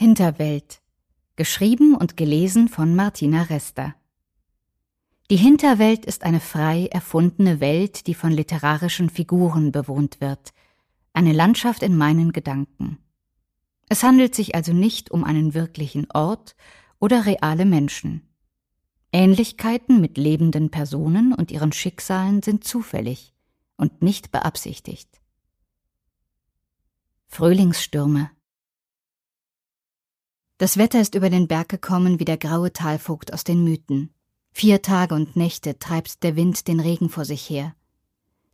Hinterwelt. Geschrieben und gelesen von Martina Rester. Die Hinterwelt ist eine frei erfundene Welt, die von literarischen Figuren bewohnt wird. Eine Landschaft in meinen Gedanken. Es handelt sich also nicht um einen wirklichen Ort oder reale Menschen. Ähnlichkeiten mit lebenden Personen und ihren Schicksalen sind zufällig und nicht beabsichtigt. Frühlingsstürme das Wetter ist über den Berg gekommen wie der graue Talvogt aus den Mythen. Vier Tage und Nächte treibt der Wind den Regen vor sich her.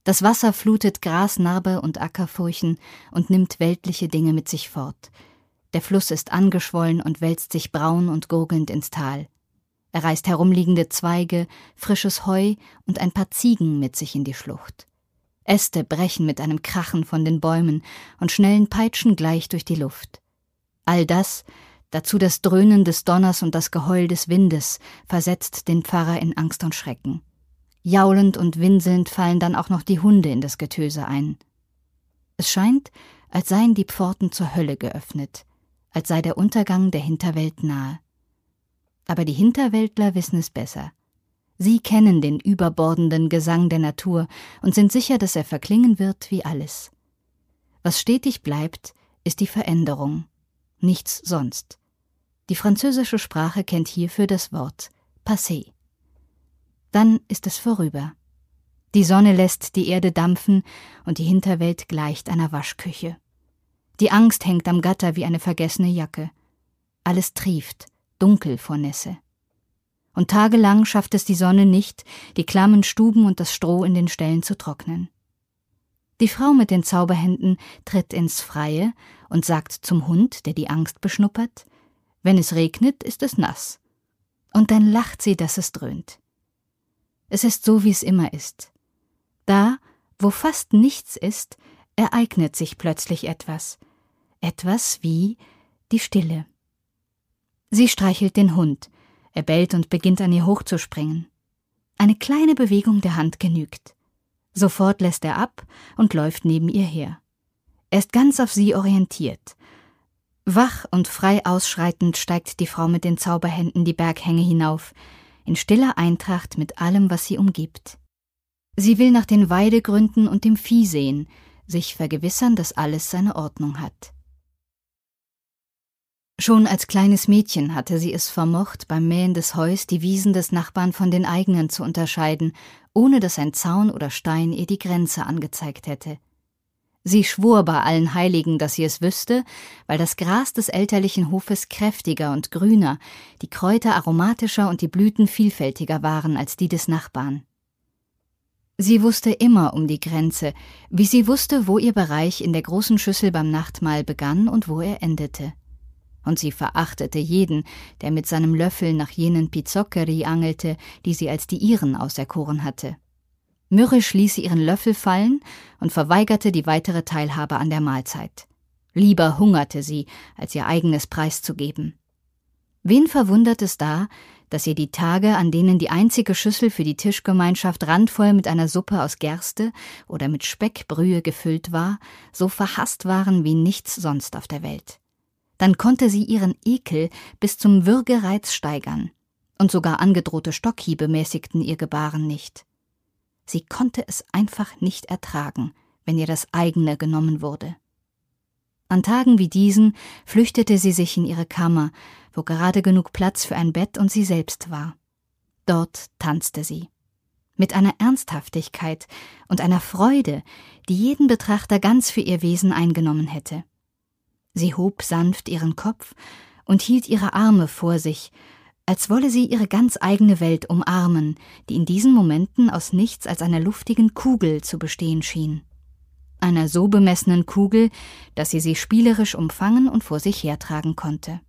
Das Wasser flutet Grasnarbe und Ackerfurchen und nimmt weltliche Dinge mit sich fort. Der Fluss ist angeschwollen und wälzt sich braun und gurgelnd ins Tal. Er reißt herumliegende Zweige, frisches Heu und ein paar Ziegen mit sich in die Schlucht. Äste brechen mit einem Krachen von den Bäumen und schnellen Peitschen gleich durch die Luft. All das Dazu das Dröhnen des Donners und das Geheul des Windes versetzt den Pfarrer in Angst und Schrecken. Jaulend und winselnd fallen dann auch noch die Hunde in das Getöse ein. Es scheint, als seien die Pforten zur Hölle geöffnet, als sei der Untergang der Hinterwelt nahe. Aber die Hinterweltler wissen es besser. Sie kennen den überbordenden Gesang der Natur und sind sicher, dass er verklingen wird wie alles. Was stetig bleibt, ist die Veränderung, nichts sonst. Die französische Sprache kennt hierfür das Wort passé. Dann ist es vorüber. Die Sonne lässt die Erde dampfen und die Hinterwelt gleicht einer Waschküche. Die Angst hängt am Gatter wie eine vergessene Jacke. Alles trieft, dunkel vor Nässe. Und tagelang schafft es die Sonne nicht, die klammen Stuben und das Stroh in den Ställen zu trocknen. Die Frau mit den Zauberhänden tritt ins Freie und sagt zum Hund, der die Angst beschnuppert, wenn es regnet, ist es nass. Und dann lacht sie, dass es dröhnt. Es ist so, wie es immer ist. Da, wo fast nichts ist, ereignet sich plötzlich etwas. Etwas wie die Stille. Sie streichelt den Hund. Er bellt und beginnt an ihr hochzuspringen. Eine kleine Bewegung der Hand genügt. Sofort lässt er ab und läuft neben ihr her. Er ist ganz auf sie orientiert, Wach und frei ausschreitend steigt die Frau mit den Zauberhänden die Berghänge hinauf, in stiller Eintracht mit allem, was sie umgibt. Sie will nach den Weidegründen und dem Vieh sehen, sich vergewissern, dass alles seine Ordnung hat. Schon als kleines Mädchen hatte sie es vermocht, beim Mähen des Heus die Wiesen des Nachbarn von den eigenen zu unterscheiden, ohne dass ein Zaun oder Stein ihr die Grenze angezeigt hätte. Sie schwor bei allen Heiligen, dass sie es wüsste, weil das Gras des elterlichen Hofes kräftiger und grüner, die Kräuter aromatischer und die Blüten vielfältiger waren als die des Nachbarn. Sie wusste immer um die Grenze, wie sie wusste, wo ihr Bereich in der großen Schüssel beim Nachtmahl begann und wo er endete. Und sie verachtete jeden, der mit seinem Löffel nach jenen Pizzoccheri angelte, die sie als die ihren auserkoren hatte. Mürrisch ließ sie ihren Löffel fallen und verweigerte die weitere Teilhabe an der Mahlzeit. Lieber hungerte sie, als ihr eigenes preiszugeben. Wen verwundert es da, dass ihr die Tage, an denen die einzige Schüssel für die Tischgemeinschaft randvoll mit einer Suppe aus Gerste oder mit Speckbrühe gefüllt war, so verhasst waren wie nichts sonst auf der Welt. Dann konnte sie ihren Ekel bis zum Würgereiz steigern, und sogar angedrohte Stockhiebe mäßigten ihr Gebaren nicht. Sie konnte es einfach nicht ertragen, wenn ihr das eigene genommen wurde. An Tagen wie diesen flüchtete sie sich in ihre Kammer, wo gerade genug Platz für ein Bett und sie selbst war. Dort tanzte sie. Mit einer Ernsthaftigkeit und einer Freude, die jeden Betrachter ganz für ihr Wesen eingenommen hätte. Sie hob sanft ihren Kopf und hielt ihre Arme vor sich als wolle sie ihre ganz eigene Welt umarmen, die in diesen Momenten aus nichts als einer luftigen Kugel zu bestehen schien. Einer so bemessenen Kugel, dass sie sie spielerisch umfangen und vor sich hertragen konnte.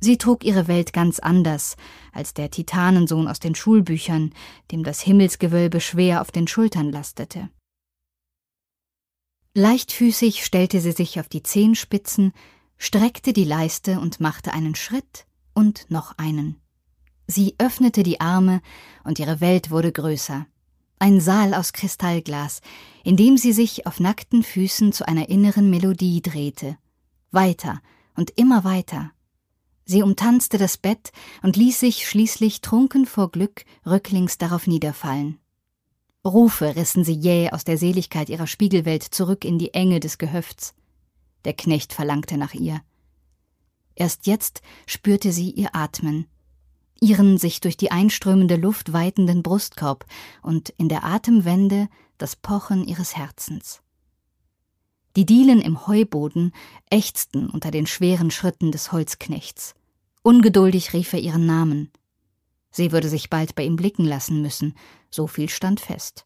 Sie trug ihre Welt ganz anders als der Titanensohn aus den Schulbüchern, dem das Himmelsgewölbe schwer auf den Schultern lastete. Leichtfüßig stellte sie sich auf die Zehenspitzen, streckte die Leiste und machte einen Schritt, und noch einen. Sie öffnete die Arme, und ihre Welt wurde größer. Ein Saal aus Kristallglas, in dem sie sich auf nackten Füßen zu einer inneren Melodie drehte. Weiter und immer weiter. Sie umtanzte das Bett und ließ sich schließlich trunken vor Glück rücklings darauf niederfallen. Rufe rissen sie jäh aus der Seligkeit ihrer Spiegelwelt zurück in die Enge des Gehöfts. Der Knecht verlangte nach ihr. Erst jetzt spürte sie ihr Atmen, ihren sich durch die einströmende Luft weitenden Brustkorb und in der Atemwende das Pochen ihres Herzens. Die Dielen im Heuboden ächzten unter den schweren Schritten des Holzknechts. Ungeduldig rief er ihren Namen. Sie würde sich bald bei ihm blicken lassen müssen, so viel stand fest.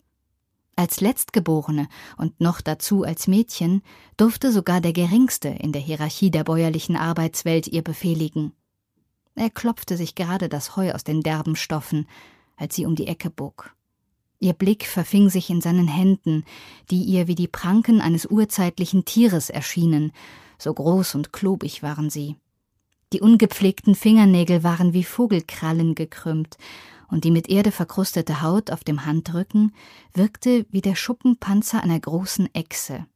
Als Letztgeborene und noch dazu als Mädchen durfte sogar der Geringste in der Hierarchie der bäuerlichen Arbeitswelt ihr befehligen. Er klopfte sich gerade das Heu aus den derben Stoffen, als sie um die Ecke bog. Ihr Blick verfing sich in seinen Händen, die ihr wie die Pranken eines urzeitlichen Tieres erschienen, so groß und klobig waren sie. Die ungepflegten Fingernägel waren wie Vogelkrallen gekrümmt, und die mit Erde verkrustete Haut auf dem Handrücken wirkte wie der Schuppenpanzer einer großen Echse.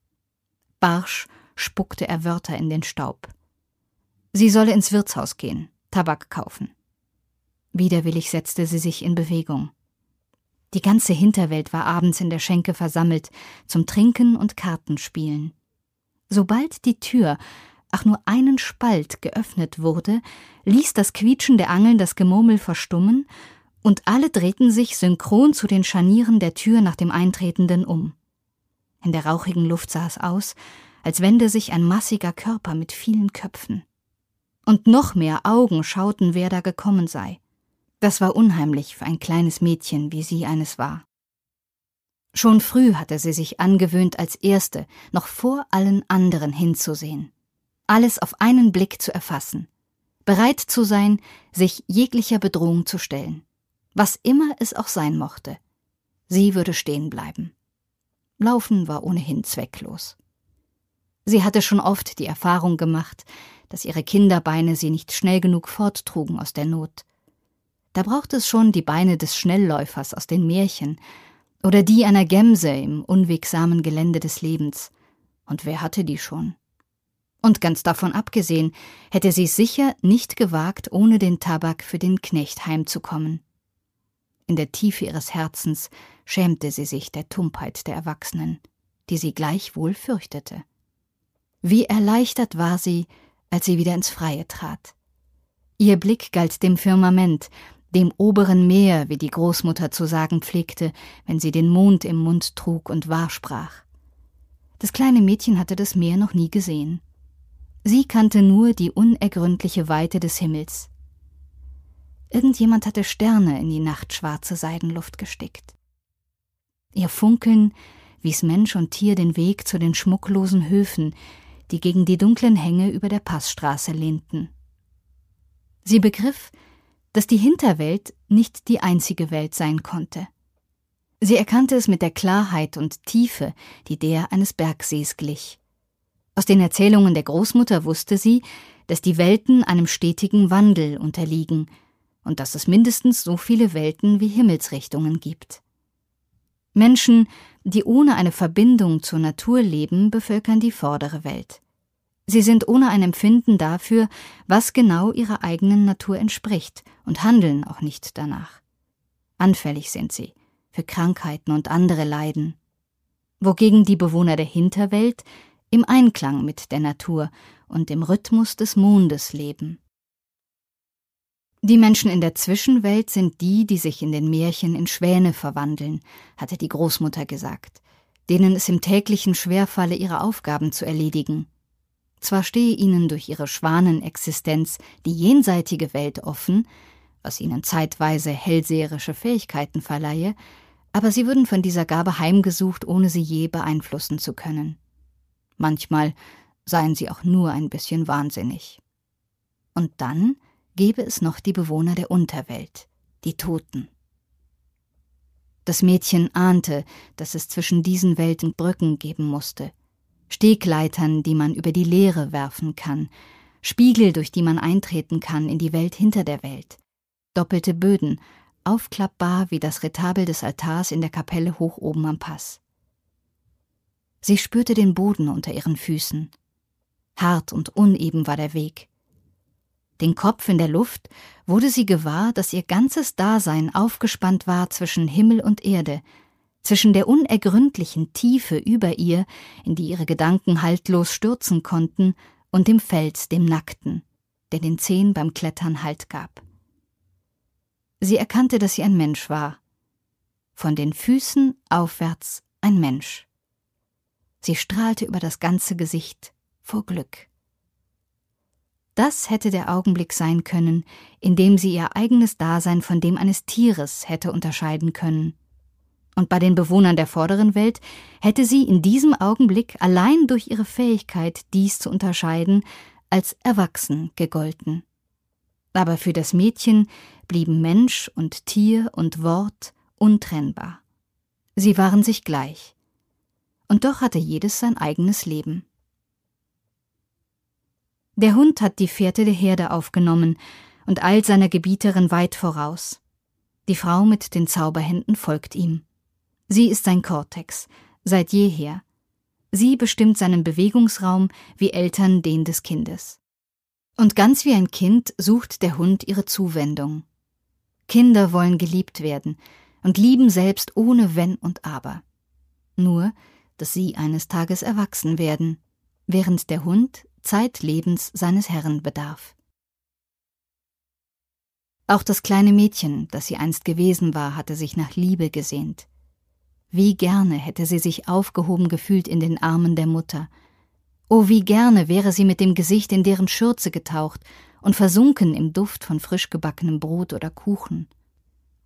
Barsch spuckte er Wörter in den Staub. Sie solle ins Wirtshaus gehen, Tabak kaufen. Widerwillig setzte sie sich in Bewegung. Die ganze Hinterwelt war abends in der Schenke versammelt, zum Trinken und Kartenspielen. Sobald die Tür, ach nur einen Spalt geöffnet wurde, ließ das Quietschen der Angeln das Gemurmel verstummen, und alle drehten sich synchron zu den Scharnieren der Tür nach dem Eintretenden um. In der rauchigen Luft sah es aus, als wende sich ein massiger Körper mit vielen Köpfen. Und noch mehr Augen schauten, wer da gekommen sei. Das war unheimlich für ein kleines Mädchen, wie sie eines war. Schon früh hatte sie sich angewöhnt, als Erste, noch vor allen anderen hinzusehen alles auf einen Blick zu erfassen, bereit zu sein, sich jeglicher Bedrohung zu stellen, was immer es auch sein mochte. Sie würde stehen bleiben. Laufen war ohnehin zwecklos. Sie hatte schon oft die Erfahrung gemacht, dass ihre Kinderbeine sie nicht schnell genug forttrugen aus der Not. Da braucht es schon die Beine des Schnellläufers aus den Märchen oder die einer Gemse im unwegsamen Gelände des Lebens. Und wer hatte die schon? Und ganz davon abgesehen, hätte sie sicher nicht gewagt, ohne den Tabak für den Knecht heimzukommen. In der Tiefe ihres Herzens schämte sie sich der Tumpheit der Erwachsenen, die sie gleichwohl fürchtete. Wie erleichtert war sie, als sie wieder ins Freie trat. Ihr Blick galt dem Firmament, dem oberen Meer, wie die Großmutter zu sagen pflegte, wenn sie den Mond im Mund trug und wahrsprach. Das kleine Mädchen hatte das Meer noch nie gesehen. Sie kannte nur die unergründliche Weite des Himmels. Irgendjemand hatte Sterne in die nachtschwarze Seidenluft gestickt. Ihr Funkeln wies Mensch und Tier den Weg zu den schmucklosen Höfen, die gegen die dunklen Hänge über der Passstraße lehnten. Sie begriff, dass die Hinterwelt nicht die einzige Welt sein konnte. Sie erkannte es mit der Klarheit und Tiefe, die der eines Bergsees glich. Aus den Erzählungen der Großmutter wusste sie, dass die Welten einem stetigen Wandel unterliegen und dass es mindestens so viele Welten wie Himmelsrichtungen gibt. Menschen, die ohne eine Verbindung zur Natur leben, bevölkern die vordere Welt. Sie sind ohne ein Empfinden dafür, was genau ihrer eigenen Natur entspricht und handeln auch nicht danach. Anfällig sind sie für Krankheiten und andere Leiden. Wogegen die Bewohner der Hinterwelt im Einklang mit der Natur und dem Rhythmus des Mondes leben. Die Menschen in der Zwischenwelt sind die, die sich in den Märchen in Schwäne verwandeln, hatte die Großmutter gesagt, denen es im täglichen schwerfalle, ihre Aufgaben zu erledigen. Zwar stehe ihnen durch ihre Schwanenexistenz die jenseitige Welt offen, was ihnen zeitweise hellseherische Fähigkeiten verleihe, aber sie würden von dieser Gabe heimgesucht, ohne sie je beeinflussen zu können. Manchmal seien sie auch nur ein bisschen wahnsinnig. Und dann gäbe es noch die Bewohner der Unterwelt, die Toten. Das Mädchen ahnte, dass es zwischen diesen Welten Brücken geben musste, Stegleitern, die man über die Leere werfen kann, Spiegel, durch die man eintreten kann in die Welt hinter der Welt, doppelte Böden, aufklappbar wie das Retabel des Altars in der Kapelle hoch oben am Pass. Sie spürte den Boden unter ihren Füßen. Hart und uneben war der Weg. Den Kopf in der Luft wurde sie gewahr, dass ihr ganzes Dasein aufgespannt war zwischen Himmel und Erde, zwischen der unergründlichen Tiefe über ihr, in die ihre Gedanken haltlos stürzen konnten, und dem Fels, dem Nackten, der den Zehen beim Klettern Halt gab. Sie erkannte, dass sie ein Mensch war. Von den Füßen aufwärts ein Mensch. Sie strahlte über das ganze Gesicht vor Glück. Das hätte der Augenblick sein können, in dem sie ihr eigenes Dasein von dem eines Tieres hätte unterscheiden können. Und bei den Bewohnern der vorderen Welt hätte sie in diesem Augenblick allein durch ihre Fähigkeit, dies zu unterscheiden, als erwachsen gegolten. Aber für das Mädchen blieben Mensch und Tier und Wort untrennbar. Sie waren sich gleich. Und doch hatte jedes sein eigenes Leben. Der Hund hat die Fährte der Herde aufgenommen und eilt seiner Gebieterin weit voraus. Die Frau mit den Zauberhänden folgt ihm. Sie ist sein Kortex, seit jeher. Sie bestimmt seinen Bewegungsraum wie Eltern den des Kindes. Und ganz wie ein Kind sucht der Hund ihre Zuwendung. Kinder wollen geliebt werden und lieben selbst ohne Wenn und Aber. Nur, dass sie eines Tages erwachsen werden, während der Hund zeitlebens seines Herrn bedarf. Auch das kleine Mädchen, das sie einst gewesen war, hatte sich nach Liebe gesehnt. Wie gerne hätte sie sich aufgehoben gefühlt in den Armen der Mutter. Oh, wie gerne wäre sie mit dem Gesicht in deren Schürze getaucht und versunken im Duft von frisch gebackenem Brot oder Kuchen.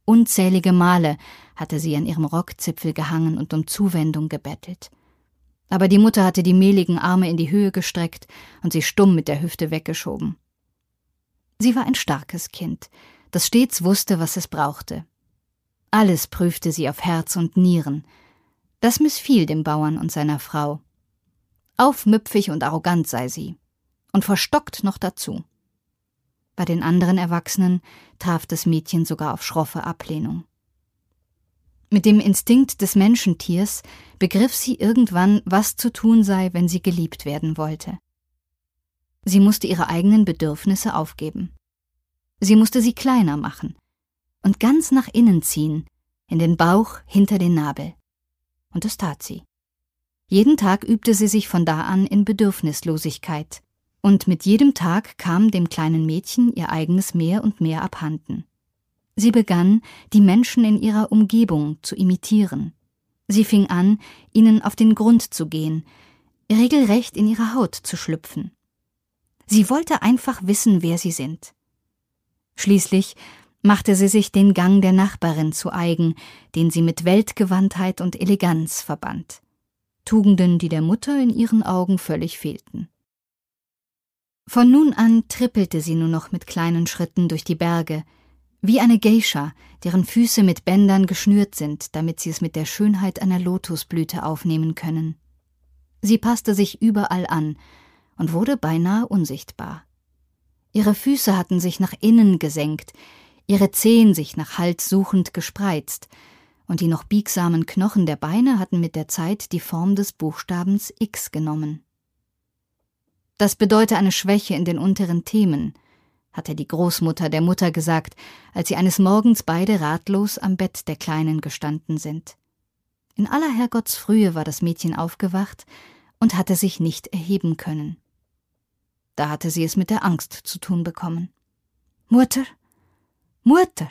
Unzählige Male hatte sie an ihrem Rockzipfel gehangen und um Zuwendung gebettelt. Aber die Mutter hatte die mehligen Arme in die Höhe gestreckt und sie stumm mit der Hüfte weggeschoben. Sie war ein starkes Kind, das stets wusste, was es brauchte. Alles prüfte sie auf Herz und Nieren. Das missfiel dem Bauern und seiner Frau. Aufmüpfig und arrogant sei sie. Und verstockt noch dazu. Bei den anderen Erwachsenen traf das Mädchen sogar auf schroffe Ablehnung. Mit dem Instinkt des Menschentiers begriff sie irgendwann, was zu tun sei, wenn sie geliebt werden wollte. Sie musste ihre eigenen Bedürfnisse aufgeben. Sie musste sie kleiner machen und ganz nach innen ziehen, in den Bauch hinter den Nabel. Und das tat sie. Jeden Tag übte sie sich von da an in Bedürfnislosigkeit, und mit jedem Tag kam dem kleinen Mädchen ihr eigenes mehr und mehr abhanden. Sie begann, die Menschen in ihrer Umgebung zu imitieren. Sie fing an, ihnen auf den Grund zu gehen, regelrecht in ihre Haut zu schlüpfen. Sie wollte einfach wissen, wer sie sind. Schließlich machte sie sich den Gang der Nachbarin zu eigen, den sie mit Weltgewandtheit und Eleganz verband. Tugenden, die der Mutter in ihren Augen völlig fehlten. Von nun an trippelte sie nur noch mit kleinen Schritten durch die Berge, wie eine Geisha, deren Füße mit Bändern geschnürt sind, damit sie es mit der Schönheit einer Lotusblüte aufnehmen können. Sie passte sich überall an und wurde beinahe unsichtbar. Ihre Füße hatten sich nach innen gesenkt, ihre Zehen sich nach Halt suchend gespreizt, und die noch biegsamen Knochen der Beine hatten mit der Zeit die Form des Buchstabens X genommen. Das bedeute eine Schwäche in den unteren Themen, hatte die Großmutter der Mutter gesagt, als sie eines Morgens beide ratlos am Bett der Kleinen gestanden sind. In aller Herrgottsfrühe war das Mädchen aufgewacht und hatte sich nicht erheben können. Da hatte sie es mit der Angst zu tun bekommen. Mutter, Mutter!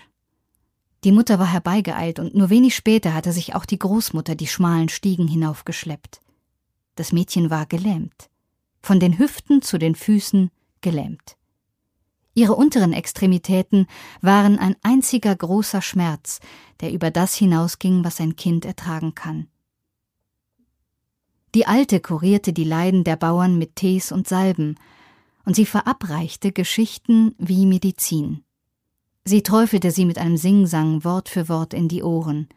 Die Mutter war herbeigeeilt, und nur wenig später hatte sich auch die Großmutter die schmalen Stiegen hinaufgeschleppt. Das Mädchen war gelähmt, von den Hüften zu den Füßen gelähmt. Ihre unteren Extremitäten waren ein einziger großer Schmerz, der über das hinausging, was ein Kind ertragen kann. Die Alte kurierte die Leiden der Bauern mit Tees und Salben, und sie verabreichte Geschichten wie Medizin. Sie träufelte sie mit einem Singsang Wort für Wort in die Ohren.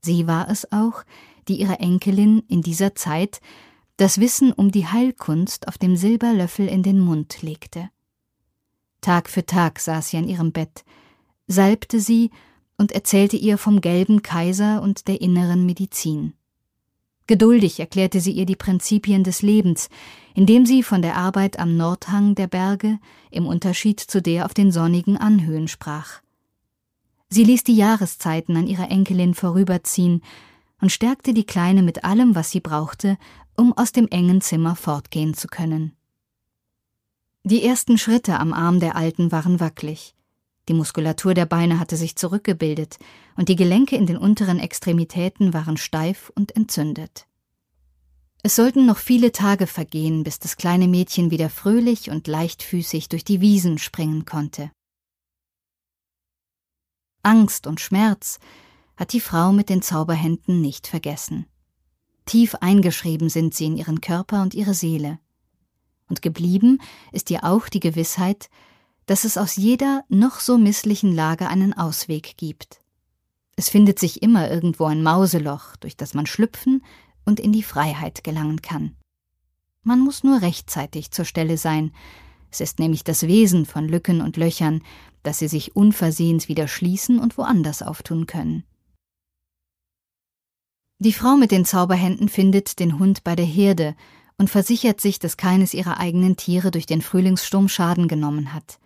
Sie war es auch, die ihrer Enkelin in dieser Zeit das Wissen um die Heilkunst auf dem Silberlöffel in den Mund legte. Tag für Tag saß sie an ihrem Bett, salbte sie und erzählte ihr vom gelben Kaiser und der inneren Medizin. Geduldig erklärte sie ihr die Prinzipien des Lebens, indem sie von der Arbeit am Nordhang der Berge im Unterschied zu der auf den sonnigen Anhöhen sprach. Sie ließ die Jahreszeiten an ihrer Enkelin vorüberziehen und stärkte die Kleine mit allem, was sie brauchte, um aus dem engen Zimmer fortgehen zu können. Die ersten Schritte am Arm der Alten waren wackelig. Die Muskulatur der Beine hatte sich zurückgebildet, und die Gelenke in den unteren Extremitäten waren steif und entzündet. Es sollten noch viele Tage vergehen, bis das kleine Mädchen wieder fröhlich und leichtfüßig durch die Wiesen springen konnte. Angst und Schmerz hat die Frau mit den Zauberhänden nicht vergessen. Tief eingeschrieben sind sie in ihren Körper und ihre Seele. Und geblieben ist ihr auch die Gewissheit, dass es aus jeder noch so misslichen Lage einen Ausweg gibt. Es findet sich immer irgendwo ein Mauseloch, durch das man schlüpfen und in die Freiheit gelangen kann. Man muss nur rechtzeitig zur Stelle sein. Es ist nämlich das Wesen von Lücken und Löchern, dass sie sich unversehens wieder schließen und woanders auftun können. Die Frau mit den Zauberhänden findet den Hund bei der Herde und versichert sich, dass keines ihrer eigenen Tiere durch den Frühlingssturm Schaden genommen hat.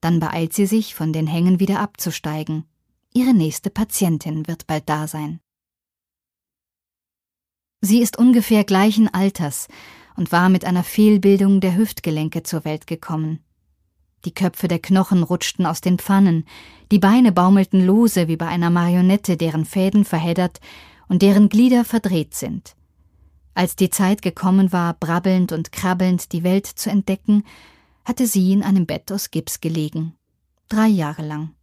Dann beeilt sie sich, von den Hängen wieder abzusteigen. Ihre nächste Patientin wird bald da sein. Sie ist ungefähr gleichen Alters und war mit einer Fehlbildung der Hüftgelenke zur Welt gekommen. Die Köpfe der Knochen rutschten aus den Pfannen, die Beine baumelten lose wie bei einer Marionette, deren Fäden verheddert und deren Glieder verdreht sind. Als die Zeit gekommen war, brabbelnd und krabbelnd die Welt zu entdecken, hatte sie in einem Bett aus Gips gelegen. Drei Jahre lang.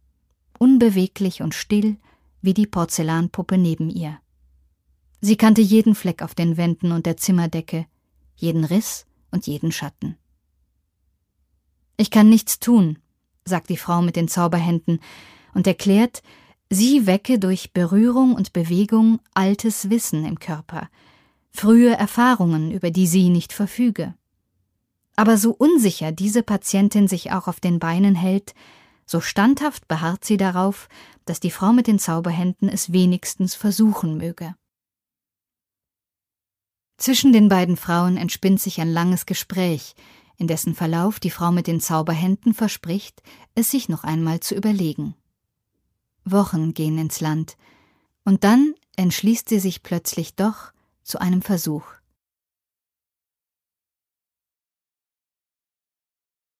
Unbeweglich und still wie die Porzellanpuppe neben ihr. Sie kannte jeden Fleck auf den Wänden und der Zimmerdecke, jeden Riss und jeden Schatten. Ich kann nichts tun, sagt die Frau mit den Zauberhänden und erklärt, sie wecke durch Berührung und Bewegung altes Wissen im Körper, frühe Erfahrungen, über die sie nicht verfüge. Aber so unsicher diese Patientin sich auch auf den Beinen hält, so standhaft beharrt sie darauf, dass die Frau mit den Zauberhänden es wenigstens versuchen möge. Zwischen den beiden Frauen entspinnt sich ein langes Gespräch, in dessen Verlauf die Frau mit den Zauberhänden verspricht, es sich noch einmal zu überlegen. Wochen gehen ins Land, und dann entschließt sie sich plötzlich doch zu einem Versuch.